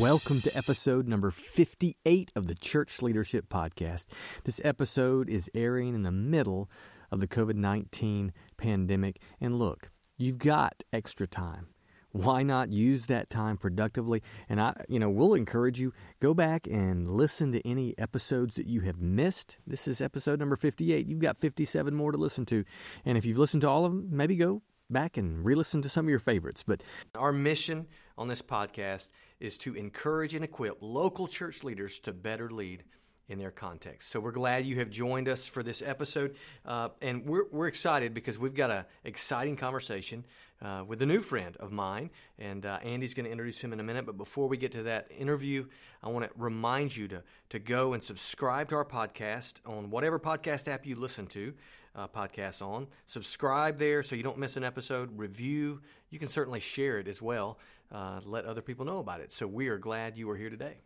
Welcome to episode number 58 of the Church Leadership Podcast. This episode is airing in the middle of the COVID 19 pandemic. And look, you've got extra time. Why not use that time productively? And I, you know, we'll encourage you go back and listen to any episodes that you have missed. This is episode number 58. You've got 57 more to listen to. And if you've listened to all of them, maybe go back and re-listen to some of your favorites. But our mission on this podcast is to encourage and equip local church leaders to better lead in their context. So we're glad you have joined us for this episode, uh, and we're, we're excited because we've got an exciting conversation uh, with a new friend of mine, and uh, Andy's going to introduce him in a minute. But before we get to that interview, I want to remind you to to go and subscribe to our podcast on whatever podcast app you listen to uh, podcasts on. Subscribe there so you don't miss an episode. Review. You can certainly share it as well. Uh, let other people know about it. So we are glad you are here today.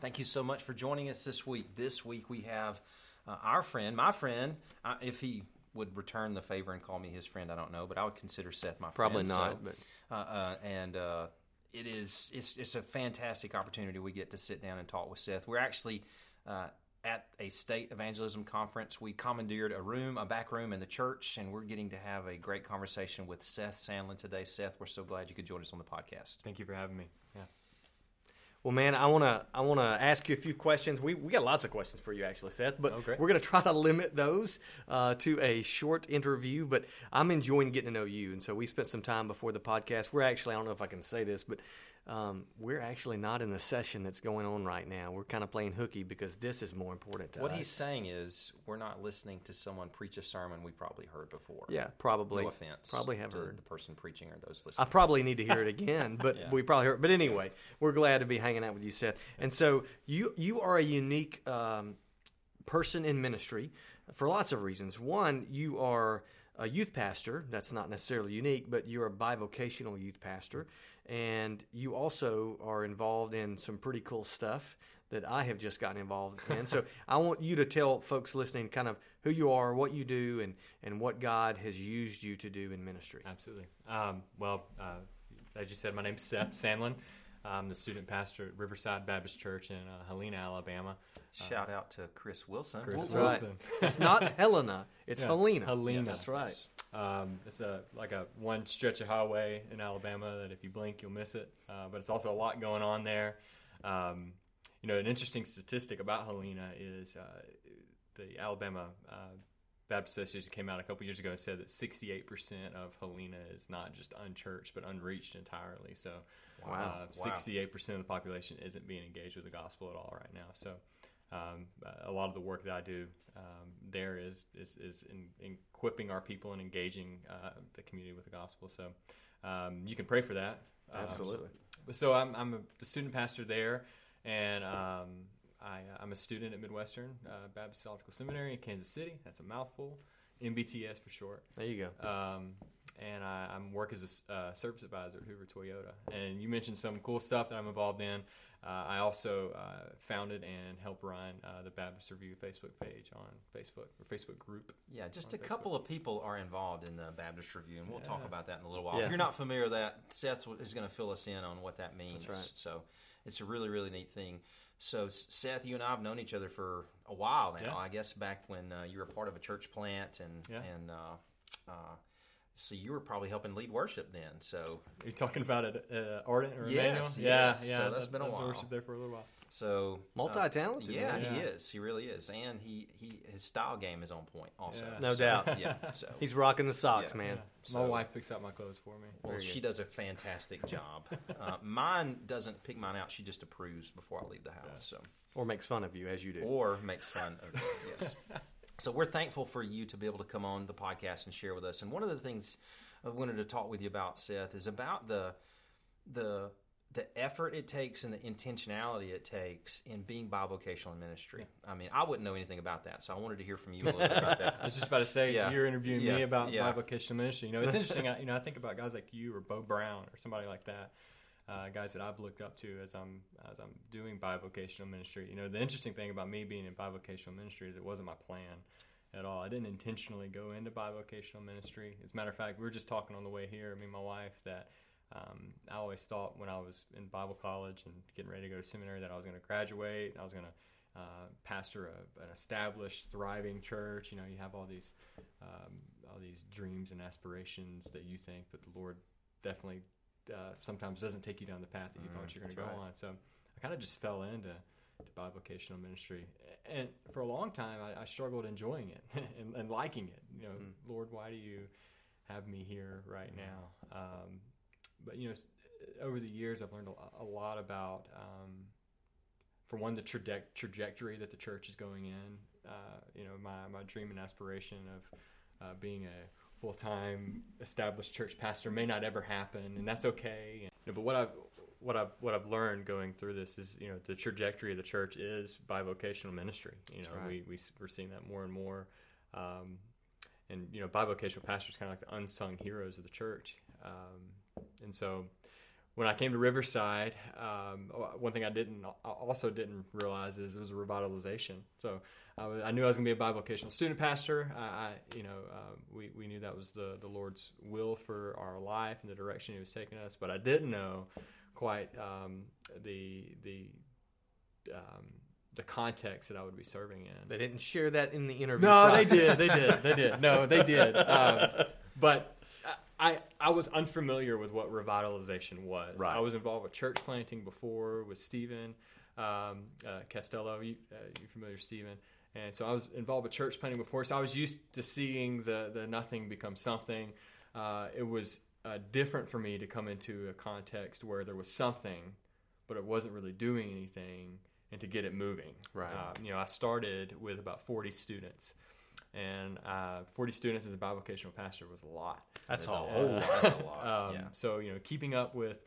Thank you so much for joining us this week. This week we have uh, our friend, my friend, uh, if he would return the favor and call me his friend, I don't know, but I would consider Seth my Probably friend. Probably not, so, but uh, uh, and uh, it is it's, it's a fantastic opportunity we get to sit down and talk with Seth. We're actually uh, at a state evangelism conference. We commandeered a room, a back room in the church, and we're getting to have a great conversation with Seth Sandlin today. Seth, we're so glad you could join us on the podcast. Thank you for having me. Yeah. Well, man, I want to I want to ask you a few questions. We we got lots of questions for you, actually, Seth. But Oh, we're going to try to limit those uh, to a short interview. But I'm enjoying getting to know you, and so we spent some time before the podcast. We're actually I don't know if I can say this, but um, we're actually not in the session that's going on right now. We're kind of playing hooky because this is more important to What us. he's saying is, we're not listening to someone preach a sermon we probably heard before. yeah, probably. No offense. Probably have heard. the person preaching or those listening. I probably need to hear it again, but Yeah. we probably heard. But anyway, we're glad to be hanging out with you, Seth. And so you you are a unique um, person in ministry for lots of reasons. One, you are a youth pastor. That's not necessarily unique, but you're a bivocational youth pastor, and you also are involved in some pretty cool stuff that I have just gotten involved in. so I want you to tell folks listening kind of who you are, what you do, and and what God has used you to do in ministry. Absolutely. Um, well, uh, as you said, my name's Seth Sandlin. I'm the student pastor at Riverside Baptist Church in uh, Helena, Alabama. Shout out to Chris Wilson. Chris That's Wilson. right. It's not Helena. It's Yeah, Helena. Helena. That's right. Um, it's a like a one stretch of highway in Alabama that if you blink you'll miss it. Uh, but it's also a lot going on there. Um, you know, an interesting statistic about Helena is uh, the Alabama uh, Baptist Association came out a couple years ago and said that 68% of Helena is not just unchurched but unreached entirely. So, Wow. uh, 68% of the population isn't being engaged with the gospel at all right now. So, um, a lot of the work that I do um, there is is, is in, in equipping our people and engaging uh, the community with the gospel. So um, you can pray for that. Um, Absolutely. so, so I'm, I'm a, student pastor there, and um, I, I'm a student at Midwestern uh, Baptist Theological Seminary in Kansas City. That's a mouthful. MBTS for short. There you go. Um, and I, I'm work as a uh, service advisor at Hoover Toyota. And you mentioned some cool stuff that I'm involved in. Uh, I also uh, founded and helped run uh, the Baptist Review Facebook page on Facebook or Facebook group. Yeah, just on a couple of people are involved in the Baptist Review, and we'll talk about that in a little while. Yeah. If you're not familiar with that, Seth is going to fill us in on what that means. That's right. So it's a really, really neat thing. So, Seth, you and I have known each other for a while now. Yeah. I guess back when uh, you were part of a church plant, and Yeah. and uh, uh, so you were probably helping lead worship then. So, you're you talking about it, uh, Ardent or Yes, Emmanuel? Yeah, yes. yeah. So that's I've- been a I've while. Worshiped there for a little while. so uh, Multi-talented, yeah, man. he is. He really is, and he, he his style game is on point. Also, Yeah. No So, doubt. Yeah. So He's rocking the socks, Yeah. man. My So- wife picks out my clothes for me. Well, Very she good. does a fantastic job. uh, mine doesn't pick mine out; she just approves before I leave the house. So, Or makes fun of you as you do. or makes fun of yes. So we're thankful for you to be able to come on the podcast and share with us. And one of the things I wanted to talk with you about, Seth, is about the the the effort it takes and the intentionality it takes in being bivocational in ministry. I mean, I wouldn't know anything about that, so I wanted to hear from you a little bit about that. I was just about to say Yeah. you're interviewing Yeah. me about Yeah. bivocational ministry. You know, it's interesting. I, you know, I think about guys like you or Bo Brown or somebody like that, uh, guys that I've looked up to as I'm as I'm doing bivocational ministry. You know, the interesting thing about me being in bivocational ministry is it wasn't my plan at all. I didn't intentionally go into bivocational ministry. As a matter of fact, we were just talking on the way here, me and my wife, that um, I always thought when I was in Bible college and getting ready to go to seminary that I was going to graduate and I was going to uh, pastor a, an established, thriving church. You know, you have all these um, all these dreams and aspirations that you think, but the Lord definitely uh, sometimes doesn't take you down the path that you thought you were going to go right. on. So I kind of just fell into to bivocational ministry, and for a long time I, I struggled enjoying it and, and liking it. You know, Lord, why do you have me here right now? Um, but you know, over the years I've learned a, a lot about. Um, for one, the traje- trajectory that the church is going in. Uh, you know, my, my dream and aspiration of uh, being a full time established church pastor may not ever happen, and that's okay. And, you know, but what I've what I've what I've learned going through this is you know the trajectory of the church is bivocational ministry. You know, right. we, we we're seeing that more and more. Um, and you know, bivocational pastors kind of like the unsung heroes of the church. Um, and so, when I came to Riverside, um, one thing I didn't I also didn't realize is it was a revitalization. So I, was, I knew I was going to be a bivocational student pastor. I, I you know, uh, we we knew that was the the Lord's will for our life and the direction He was taking us. But I didn't know quite um, the the um, the context that I would be serving in. They didn't share that in the interview. No, they did. They did. They did. No, they did. Um, but I I was unfamiliar with what revitalization was. Right. I was involved with church planting before with Stephen um, uh, Castello. You uh, you familiar with Stephen? And so I was involved with church planting before. So I was used to seeing the the nothing become something. Uh, it was uh, different for me to come into a context where there was something, but it wasn't really doing anything, and to get it moving. Right. Uh, you know, I started with about 40 students, and uh, 40 students as a bivocational pastor was a lot. That's a whole lot. lot. That's a lot. Um, yeah. So you know, keeping up with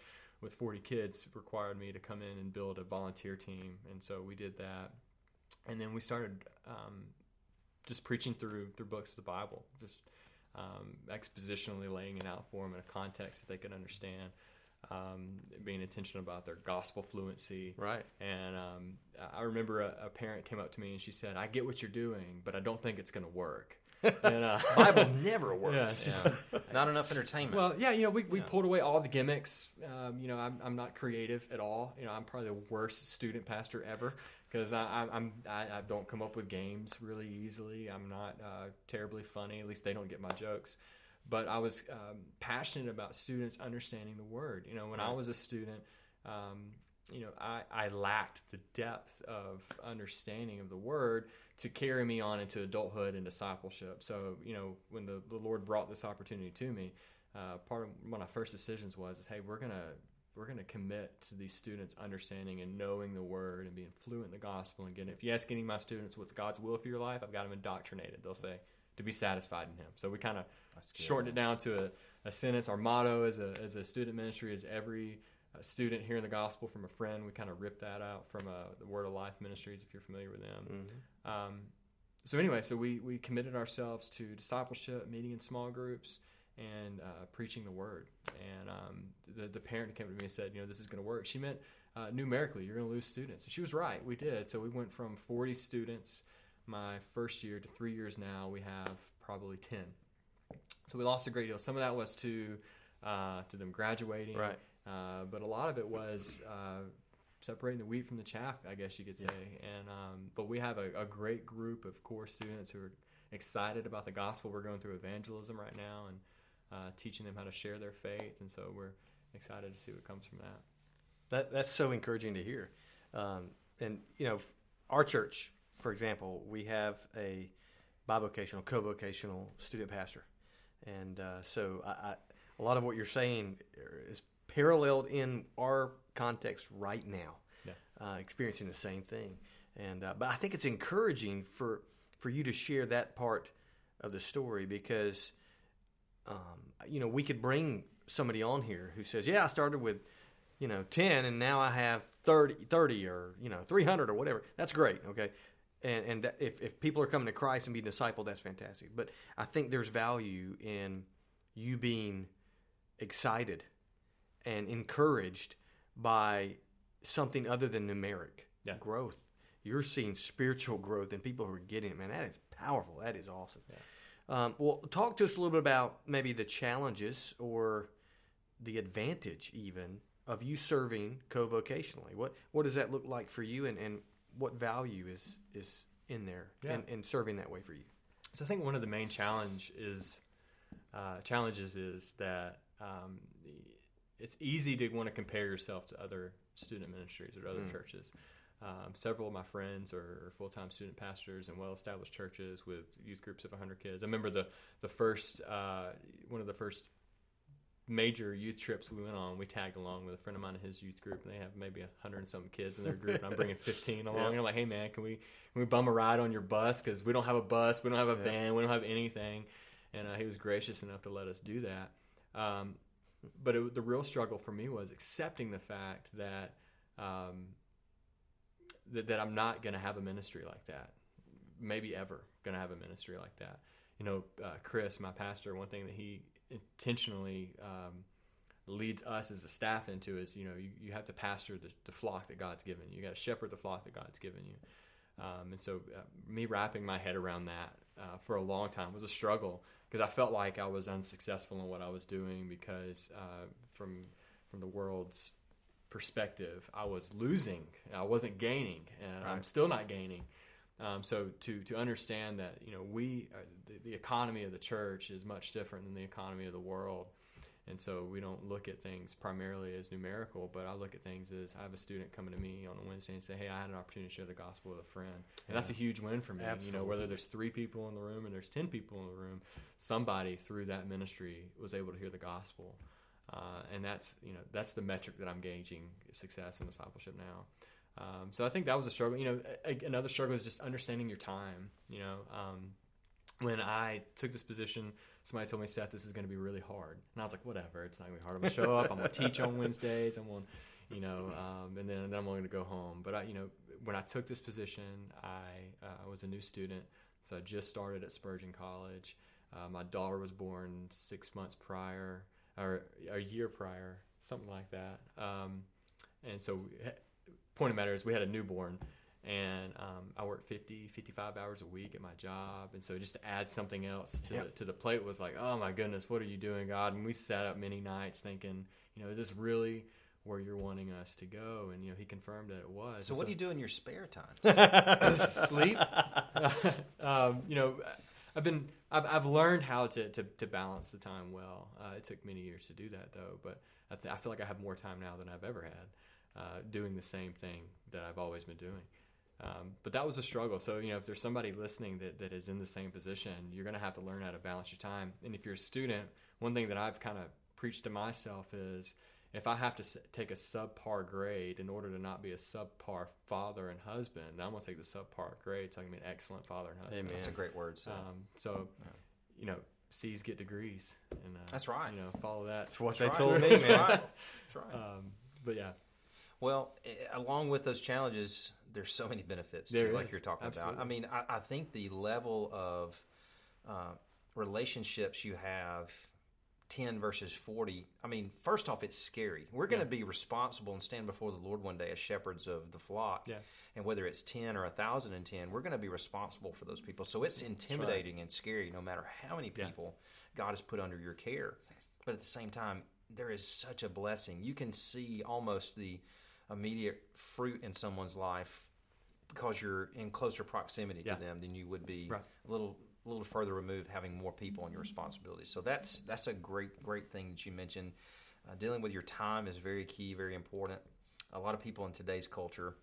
with 40 kids required me to come in and build a volunteer team, and so we did that, and then we started um, just preaching through through books of the Bible, just um, expositionally laying it out for them in a context that they could understand. Um, being intentional about their gospel fluency, Right. and um, I remember a, a parent came up to me and she said, "I get what you're doing, but I don't think it's going to work." and, uh, Bible never works. Yeah, it's just, Yeah. Not enough entertainment. well, yeah, you know, we, we Yeah. pulled away all the gimmicks. Um, you know, I'm, I'm not creative at all. You know, I'm probably the worst student pastor ever because I, I, I'm I, I don't come up with games really easily. I'm not uh, terribly funny. At least they don't get my jokes. But I was um, passionate about students understanding the word. You know, when I was a student, um, you know, I, I lacked the depth of understanding of the word to carry me on into adulthood and discipleship. So, you know, when the, the Lord brought this opportunity to me, uh, part of one of my first decisions was, is, hey, we're gonna we're gonna commit to these students understanding and knowing the word and being fluent in the gospel. And again, if you ask any of my students what's God's will for your life, I've got them indoctrinated. They'll say to be satisfied in Him. So we kind of shortened it down to a, a sentence. Our motto as a as a student ministry is every uh, student hearing the gospel from a friend. We kind of ripped that out from uh, the Word of Life Ministries, if you're familiar with them. Mhm. Um, so anyway, so we we committed ourselves to discipleship, meeting in small groups, and uh, preaching the word. And um, the the parent came to me and said, you know, this is going to work. She meant uh, numerically, you're going to lose students, and she was right. We did. So we went from 40 students my first year to three years now. We have probably 10. So we lost a great deal. Some of that was to uh, to them graduating, Right. uh, but a lot of it was uh, separating the wheat from the chaff, I guess you could say. And um, but we have a, a great group of core students who are excited about the gospel. We're going through evangelism right now and uh, teaching them how to share their faith, and so we're excited to see what comes from that. That that's so encouraging to hear. Um, and you know, our church, for example, we have a bivocational, co-vocational student pastor, and uh, so I, I, a lot of what you're saying is paralleled in our context right now, Yeah. uh, experiencing the same thing. And uh, but I think it's encouraging for for you to share that part of the story because um, you know we could bring somebody on here who says, "Yeah, I started with." you know, 10 and now I have 30, 30 or, you know, 300 or whatever. That's great. Okay. And, and that if, if people are coming to Christ and being discipled, that's fantastic. But I think there's value in you being excited and encouraged by something other than numeric Yeah. growth. You're seeing spiritual growth and people who are getting it, man. That is powerful. That is awesome. Um, well, talk to us a little bit about maybe the challenges or the advantage even of you serving co-vocationally. What what does that look like for you, and, and what value is is in there Yeah. in, in serving that way for you? So I think one of the main challenge is uh, challenges is that um, it's easy to want to compare yourself to other student ministries or other churches. Um, several of my friends are full time student pastors in well established churches with youth groups of 100 kids. I remember the the first uh, one of the first major youth trips we went on. We tagged along with a friend of mine in his youth group, and they have maybe hundred and some kids in their group. And I'm bringing 15 along. And I'm like, hey man, can we can we bum a ride on your bus? Because we don't have a bus, we don't have a van, we don't have anything. And uh, he was gracious enough to let us do that. Um, but it, the real struggle for me was accepting the fact that um, that, that I'm not going to have a ministry like that. Maybe ever going to have a ministry like that. You know, uh, Chris, my pastor, one thing that he intentionally um, leads us as a staff into is, you know, you, you have to pastor the, the flock that God's given you. You got to shepherd the flock that God's given you. Um, and so, uh, me wrapping my head around that uh, for a long time was a struggle because I felt like I was unsuccessful in what I was doing because uh, from from the world's perspective, I was losing. I wasn't gaining, and I'm still not gaining. Um, so to to understand that you know we uh, the, the economy of the church is much different than the economy of the world, and so we don't look at things primarily as numerical, but I look at things as I have a student coming to me on a Wednesday and say, "Hey, I had an opportunity to share the gospel with a friend," and that's a huge win for me. You know, whether there's three people in the room and there's ten people in the room, somebody through that ministry was able to hear the gospel. Uh, and that's you know that's the metric that I'm gauging success in discipleship now. Um, so I think that was a struggle. You know, a, another struggle is just understanding your time. You know, um, when I took this position, somebody told me, Seth, this is going to be really hard, and I was like, whatever, it's not going to be hard. I'm going to show up. I'm going to teach on Wednesdays. I'm going, you know, um, and then, then I'm going to go home. But I, you know, when I took this position, I uh, was a new student, so I just started at Spurgeon College. Uh, my daughter was born six months prior, or a year prior, something like that. Um, and so, point of matter is, we had a newborn, and um, I worked 50, 55 hours a week at my job. And so, just to add something else to, Yep. the, to the plate was like, oh my goodness, what are you doing, God? And we sat up many nights thinking, you know, is this really where you're wanting us to go? And, you know, he confirmed that it was. So what do you do in your spare time? sleep. um, you know, I've been I've, I've learned how to, to, to balance the time well. Uh, it took many years to do that though, but I, th- I feel like I have more time now than I've ever had uh, doing the same thing that I've always been doing. Um, but that was a struggle. So you know, if there's somebody listening that, that is in the same position, you're going to have to learn how to balance your time. And if you're a student, one thing that I've kind of preached to myself is if I have to take a subpar grade in order to not be a subpar father and husband, I'm going to take the subpar grade so I can be an excellent father and husband. Amen. That's a great word. So. Um, so, you know, C's get degrees, and uh, That's right. You know, follow that. That's what That's they right. told me, That's man. right. That's right. Um, but yeah, Well, eh, along with those challenges, there's so many benefits too, There like is. you're talking Absolutely. about. I mean, I, I think the level of uh, relationships you have, ten versus forty. I mean, first off, it's scary. We're going to be responsible and stand before the Lord one day as shepherds of the flock. Yeah. And whether it's ten or a thousand and ten, we're going to be responsible for those people. So it's intimidating and scary, no matter how many Yeah. people God has put under your care. But at the same time, there is such a blessing. You can see almost the immediate fruit in someone's life because you're in closer proximity Yeah. to them than you would be Right. a little a little further removed having more people on your responsibilities. So that's that's a great great thing that you mentioned. Uh, dealing with your time is very key, very important. A lot of people in today's culture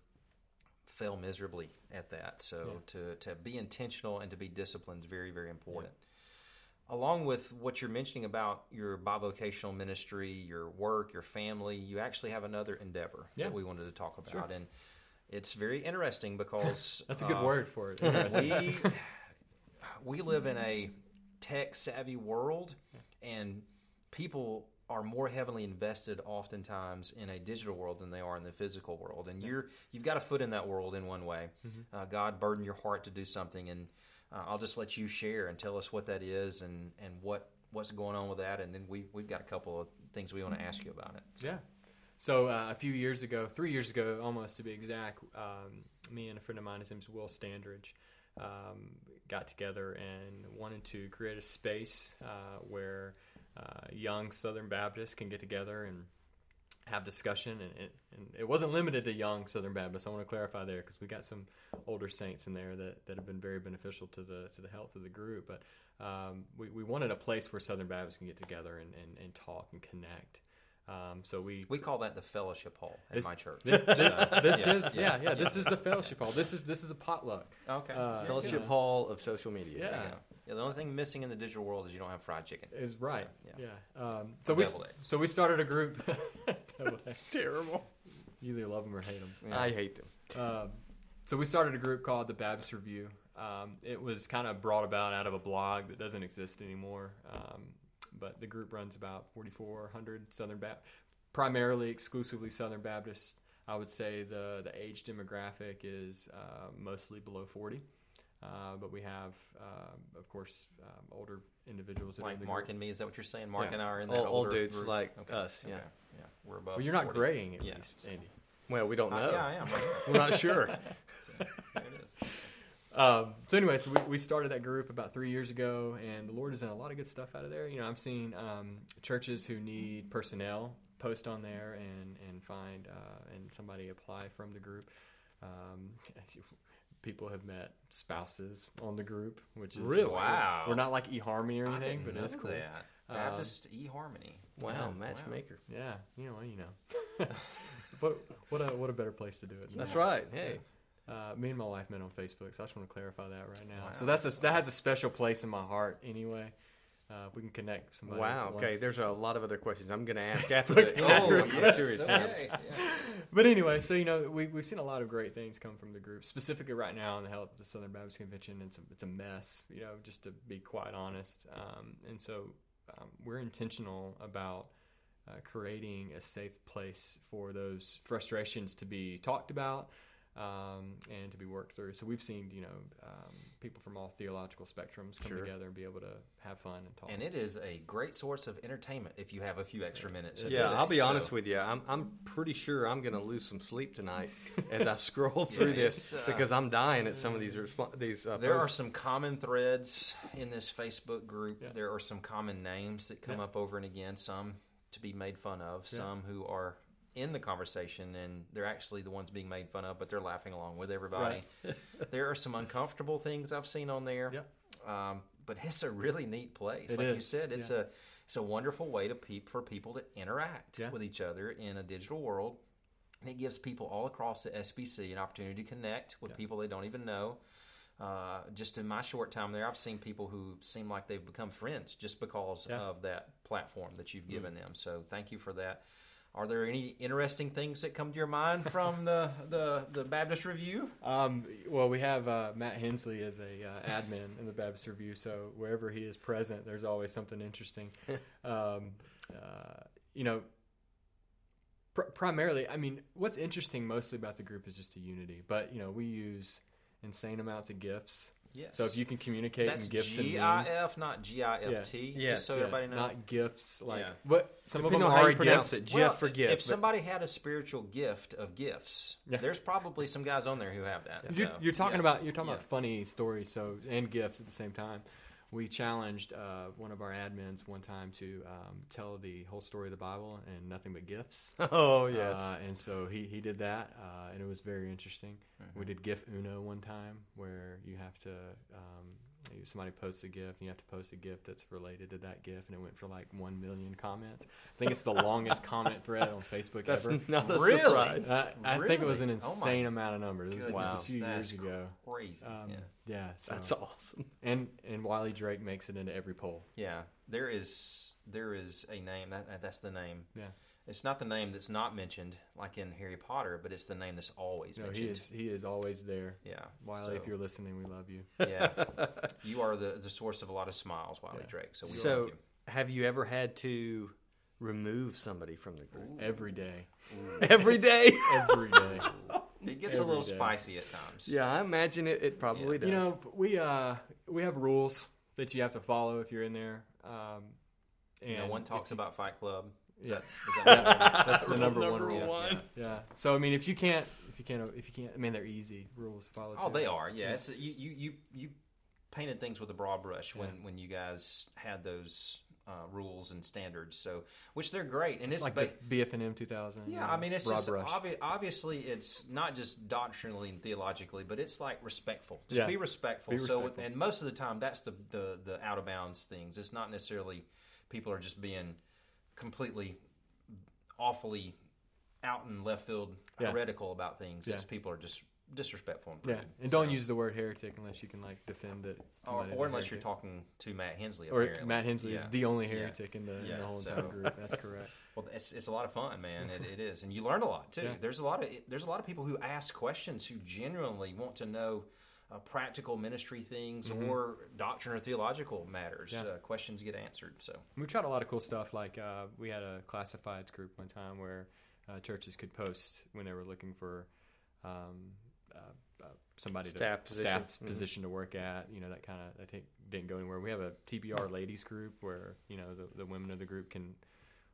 fail miserably at that. So to to be intentional and to be disciplined is very very important. Along with what you're mentioning about your bivocational ministry, your work, your family, you actually have another endeavor Yeah. that we wanted to talk about, and it's very interesting because that's a good uh, word for it. We we live in a tech savvy world and people are more heavily invested oftentimes in a digital world than they are in the physical world, and you're you've got a foot in that world in one way. Uh, God burdened your heart to do something, and uh, I'll just let you share and tell us what that is and and what what's going on with that, and then we we've got a couple of things we want to ask you about it. Yeah. So uh, a few years ago, three years ago, almost to be exact, um, me and a friend of mine, his name's Will Standridge, um, got together and wanted to create a space uh, where uh, young Southern Baptists can get together and have discussion. And it, and it wasn't limited to young Southern Baptists. I want to clarify there because we got some older saints in there that, that have been very beneficial to the to the health of the group. But um, we, we wanted a place where Southern Baptists can get together and, and, and talk and connect. Um, so we We call that the fellowship hall at This- my church. this, this, So, this yeah, is yeah, yeah this is the fellowship hall. This is this is a potluck. okay. Uh, Fellowship Yeah. Hall of social media. Yeah. Yeah. yeah. The only thing missing in the digital world is you don't have fried chicken. Is right. So, yeah. yeah. Um, so we eggs. so we started a group. Deviled eggs. Terrible. you either love them or hate them. Yeah. I hate them. Um, so we started a group called the Baptist Review. Um, it was kind of brought about out of a blog that doesn't exist anymore. Um, but the group runs about 4,400 Southern Baptist, primarily exclusively Southern Baptists. I would say the the age demographic is uh, mostly below 40. Uh, but we have, um, of course, um, older individuals. That are in Like the Mark group. and me, is that what you're saying? Mark Yeah. and I are in that Old- old dudes group? like Okay. us, yeah. Okay. yeah. We're above. Well, you're not 40. graying at Yeah. least, Andy. Well, we don't know. Uh, yeah, I am. We're not sure. there it is. Um, so anyway, so we, we started that group about three years ago, and the Lord has done a lot of good stuff out of there. You know, I'm seeing um, churches who need personnel post on there and and find uh, and somebody apply from the group. Um, people have met spouses on the group, which is Really? Wow. We're not like eHarmony or anything, but it's know cool. that. Um, Baptist eHarmony. wow, matchmaker. Yeah, you know, you know. but what a what a better place to do it. That's that. right. Hey. Uh, me and my wife met on Facebook, so I just want to clarify that right now. Wow. So that's a, that has a special place in my heart anyway. Uh, we can connect somebody. Wow. Okay. There's a lot of other questions I'm going to ask after the. Oh, I'm yes. curious. Okay. Yeah. But anyway, so you know we we've seen a lot of great things come from the group. Specifically, right now in the health of the Southern Baptist Convention, it's a it's a mess. You know, just to be quite honest. Um, and so um, we're intentional about. Uh, creating a safe place for those frustrations to be talked about um, and to be worked through. So we've seen, you know, um, people from all theological spectrums come Sure. together and be able to have fun and talk. And it is a great source of entertainment if you have a few extra minutes. Yeah, do I'll be honest So- with you. I'm I'm pretty sure I'm going to lose some sleep tonight as I scroll through Yeah, this uh, because I'm dying at some of these resp- these. Uh, There are some common threads in this Facebook group. Yeah. There are some common names that come Yeah. up over and again, some to be made fun of, Yeah. some who are in the conversation and they're actually the ones being made fun of, but they're laughing along with everybody. there are some uncomfortable things I've seen on there. Yeah. Um, but it's a really neat place. It like you said, it's yeah. a it's a wonderful way to peep for people to interact Yeah. with each other in a digital world. And it gives people all across the SBC an opportunity to connect with Yeah. people they don't even know. Uh, just in my short time there, I've seen people who seem like they've become friends just because of that platform that you've given them. So thank you for that. Are there any interesting things that come to your mind from the, the, the Baptist Review? Um, well, we have uh, Matt Hensley as a uh, admin in the Baptist Review, so wherever he is present, there's always something interesting. um, uh, you know, pr- primarily, I mean, what's interesting mostly about the group is just the unity. But you know, we use insane amounts of gifts. Yes. So if you can communicate That's in gifts and memes, GIF, not GIFT. Yes. Just so Yeah. everybody knows. not gifts, like Yeah. what some Depending of on them how are you pronounce gifts. it, Jeff for Well, gift. If but- somebody had a spiritual gift of gifts, Yeah. there's probably some guys on there who have that. You're, so, you're talking yeah. about you're talking Yeah. about funny stories, so and gifts at the same time. We challenged uh, one of our admins one time to um, tell the whole story of the Bible and nothing but gifts. oh yes. Uh, and so he, he did that, uh, and it was very interesting. Mm-hmm. We did GIF Uno one time, where you have to um, somebody posts a gift and you have to post a gift that's related to that gift and it went for like one million comments. I think it's the longest comment thread on Facebook That's ever. not a Really? surprise. Uh, I think it was an Really? Oh insane amount of numbers. This was Goodness, a few that's years ago. Crazy. Um, yeah. yeah. so That's awesome. and and Wiley Drake makes it into every poll. yeah. There is there is a name that that- that's the name. Yeah. It's not the name that's not mentioned like in Harry Potter, but it's the name that's always No, mentioned. he is he is always there. Yeah. Wiley, so, if you're listening, we love you. yeah, you are the the source of a lot of smiles, Wiley Yeah. Drake. So we So, love you. have you ever had to remove somebody from the group every day, every day. every day. It gets a little day. spicy at times. yeah, I imagine it. It probably does. You know, we uh we have rules that you have to follow if you're in there. Um, and No one talks you- about Fight Club. Yeah. that, is that Yeah, that's the number, number one rule. one. Yeah. So I mean, if you can't, if you can't, if you can't, I mean, they're easy rules to follow. Oh, too. they are. Yeah, It's, you, you you you painted things with a broad brush when Yeah. when you guys had those uh, rules and standards. So, which they're great, and It's, it's, like ba- the BF&M 2000. you yeah. know, I mean, it's broad just obvi- obviously it's not just doctrinally and theologically, but it's like respectful. Just Yeah. be respectful. Be so, and most of the time, that's the the the out of bounds things. It's not necessarily people are just being completely awfully out in left field Yeah. heretical about things. It's people are just disrespectful and Yeah, rude. and don't So- use the word heretic unless you can like defend it. or, or unless you're talking to Matt Hensley. Or apparently. Matt Hensley is the only Yeah. heretic in, the, in the whole so- entire group. That's correct. Well, it's, it's a lot of fun, man. It, it is, and you learn a lot too. Yeah. There's a lot of there's a lot of people who ask questions who genuinely want to know uh, practical ministry things or doctrine or theological matters. Mm-hmm. Yeah. Uh, questions get answered. So We've tried a lot of cool stuff. Like uh, we had a classifieds group one time where uh, churches could post when they were looking for um, uh, uh, somebody Staff to position. staff Mhm. position to work at. You know that kind of I think didn't go anywhere. We have a TBR ladies group where you know the, the women of the group can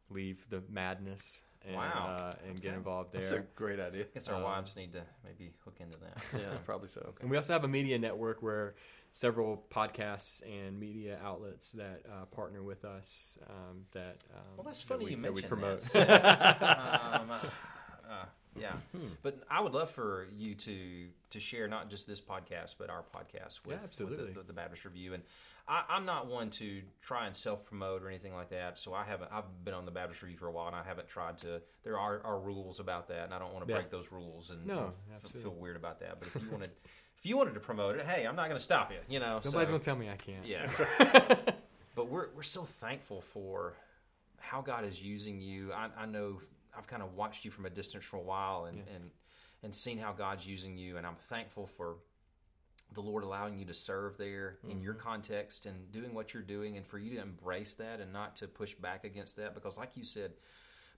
leave the madness and Wow. uh, and get Okay. involved there. That's a great idea. I guess our Um, wives need to maybe hook into that. Yeah, probably so. And we also have a media network where several podcasts and media outlets that uh, partner with us. Um, that um, Well, that's that funny we, you that we promote. that. um, uh, uh, yeah, Hmm. but I would love for you to to share not just this podcast, but our podcast with, Yeah, absolutely. with the, the Baptist Review. And I, I'm not one to try and self promote or anything like that. So I haven't. I've been on the Baptist Review for a while, and I haven't tried to. There are, are rules about that, and I don't want to Yeah. break those rules and No, f- feel weird about that. But if you wanted, if you wanted to promote it, hey, I'm not going to stop you. You know, Nobody's so- gonna tell me I can't. yeah. but we're we're so thankful for how God is using you. I, I know I've kind of watched you from a distance for a while and, Yeah. and and seen how God's using you, and I'm thankful for the Lord allowing you to serve there in your context and doing what you're doing, and for you to embrace that and not to push back against that, because like you said,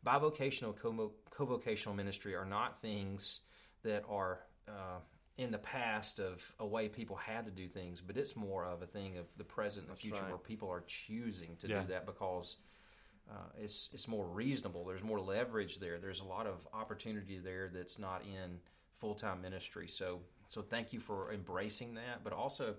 bivocational, co- co-vocational ministry are not things that are uh, in the past of a way people had to do things, but it's more of a thing of the present and the That's future right. where people are choosing to Yeah. do that because uh, it's it's more reasonable. There's more leverage there. There's a lot of opportunity there that's not in full time ministry. So so thank you for embracing that, but also,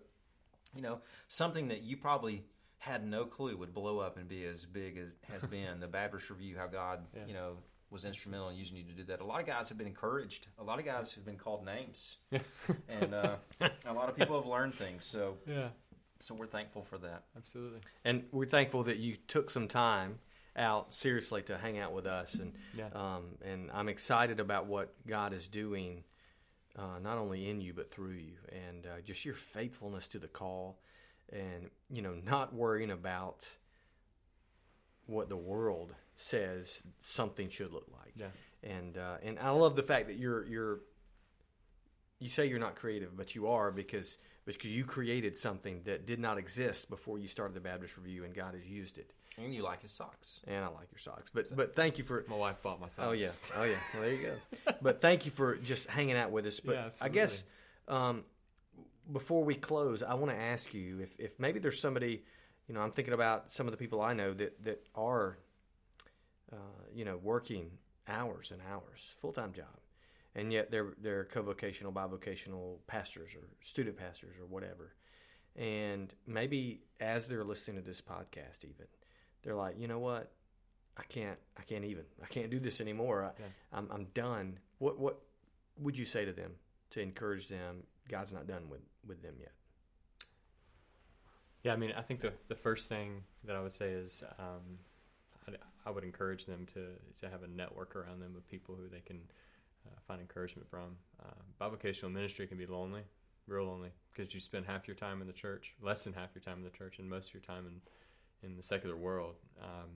you know, something that you probably had no clue would blow up and be as big as has been the Baptist Review. How God, Yeah. you know. Was instrumental in using you to do that. A lot of guys have been encouraged. A lot of guys have been called names, and uh, a lot of people have learned things. So, Yeah, so we're thankful for that. absolutely. And we're thankful that you took some time out seriously to hang out with us, and Yeah. um, and I'm excited about what God is doing, uh, not only in you but through you, and uh, just your faithfulness to the call, and you know not worrying about what the world says something should look like. Yeah. And uh, and I love the fact that you're you're you say you're not creative, but you are because because you created something that did not exist before you started the Baptist Review, and God has used it. And you like his socks. And I like your socks, but but thank you for. My wife bought my socks. Oh yeah, oh yeah. Well, there you go. but thank you for just hanging out with us. But Yeah, I guess um, before we close, I want to ask you if if maybe there's somebody, you know, I'm thinking about some of the people I know that that are, uh, you know, working hours and hours, full time job, and yet they're they're co-vocational, bivocational pastors or student pastors or whatever, and maybe as they're listening to this podcast, even they're like, you know what, I can't, I can't even, I can't do this anymore. I, Yeah. I'm, I'm done. What, what would you say to them to encourage them? God's not done with, with them yet. Yeah, I mean, I think the the first thing that I would say is um, I'd, I would encourage them to to have a network around them of people who they can uh, find encouragement from. Uh, bivocational ministry can be lonely, real lonely, because you spend half your time in the church, less than half your time in the church, and most of your time in in the secular world. Um,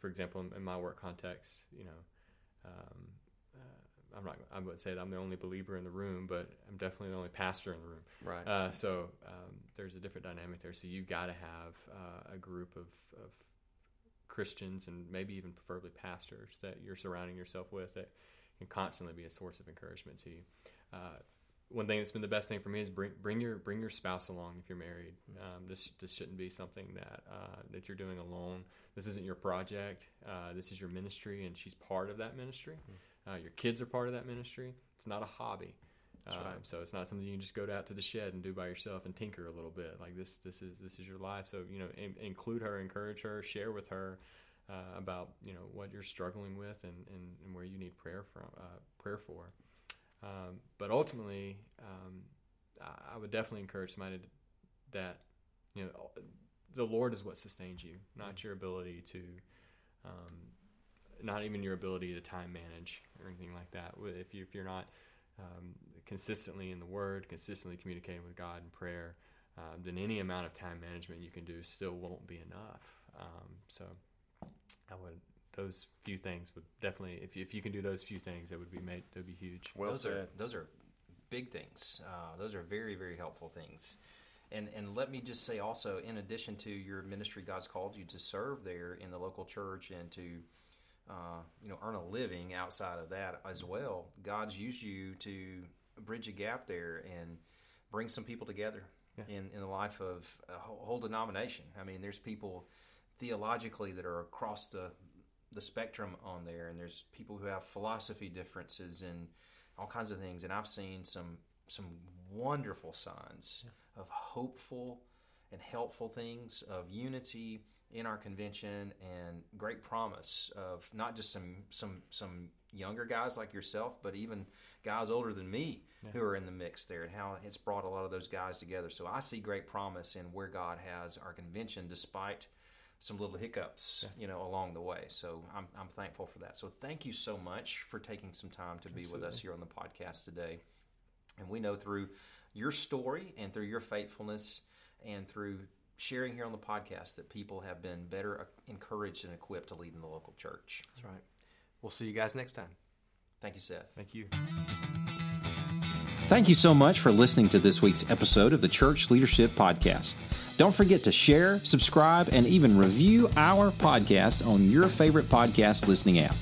for example, in, in my work context, you know. Um, uh, I'm not. I would say that I'm the only believer in the room, but I'm definitely the only pastor in the room. Right. Uh, so um, there's a different dynamic there. So you've got to have uh, a group of, of Christians and maybe even preferably pastors that you're surrounding yourself with that can constantly be a source of encouragement to you. One thing that's been the best thing for me is bring bring your bring your spouse along if you're married. Um, this this shouldn't be something that uh, that you're doing alone. This isn't your project. Uh, this is your ministry, and she's part of that ministry. Uh, your kids are part of that ministry. It's not a hobby. Um, right. So it's not something you can just go out to the shed and do by yourself and tinker a little bit. Like this, this is this is your life. So you know, in, include her, encourage her, share with her uh, about you know what you're struggling with and, and, and where you need prayer from uh, prayer for. Um, but ultimately, um, I, would definitely encourage somebody to, that you know the Lord is what sustains you, not your ability to. Um, not even your ability to time manage or anything like that. If you if you're not um, consistently in the Word, consistently communicating with God in prayer, um, then any amount of time management you can do still won't be enough. Um, so I would those few things would definitely if you, if you can do those few things that would be made that would be huge. Well those said. are those are big things. Uh, those are very very helpful things. And and let me just say also, in addition to your ministry, God's called you to serve there in the local church and to uh, you know earn a living outside of that as well. God's used you to bridge a gap there and bring some people together Yeah. in in the life of a whole, whole denomination. I mean, there's people theologically that are across the the spectrum on there, and there's people who have philosophy differences and all kinds of things. And I've seen some some wonderful signs of hopeful and helpful things of unity in our convention and great promise of not just some some some younger guys like yourself, but even guys older than me who are in the mix there, and how it's brought a lot of those guys together. So I see great promise in where God has our convention, despite some little hiccups, you know, along the way. So I'm I'm thankful for that. So thank you so much for taking some time to be with us here on the podcast today. And we know through your story and through your faithfulness and through sharing here on the podcast that people have been better encouraged and equipped to lead in the local church. That's right. We'll see you guys next time. Thank you, Seth. Thank you. Thank you so much for listening to this week's episode of the Church Leadership Podcast. Don't forget to share, subscribe, and even review our podcast on your favorite podcast listening app.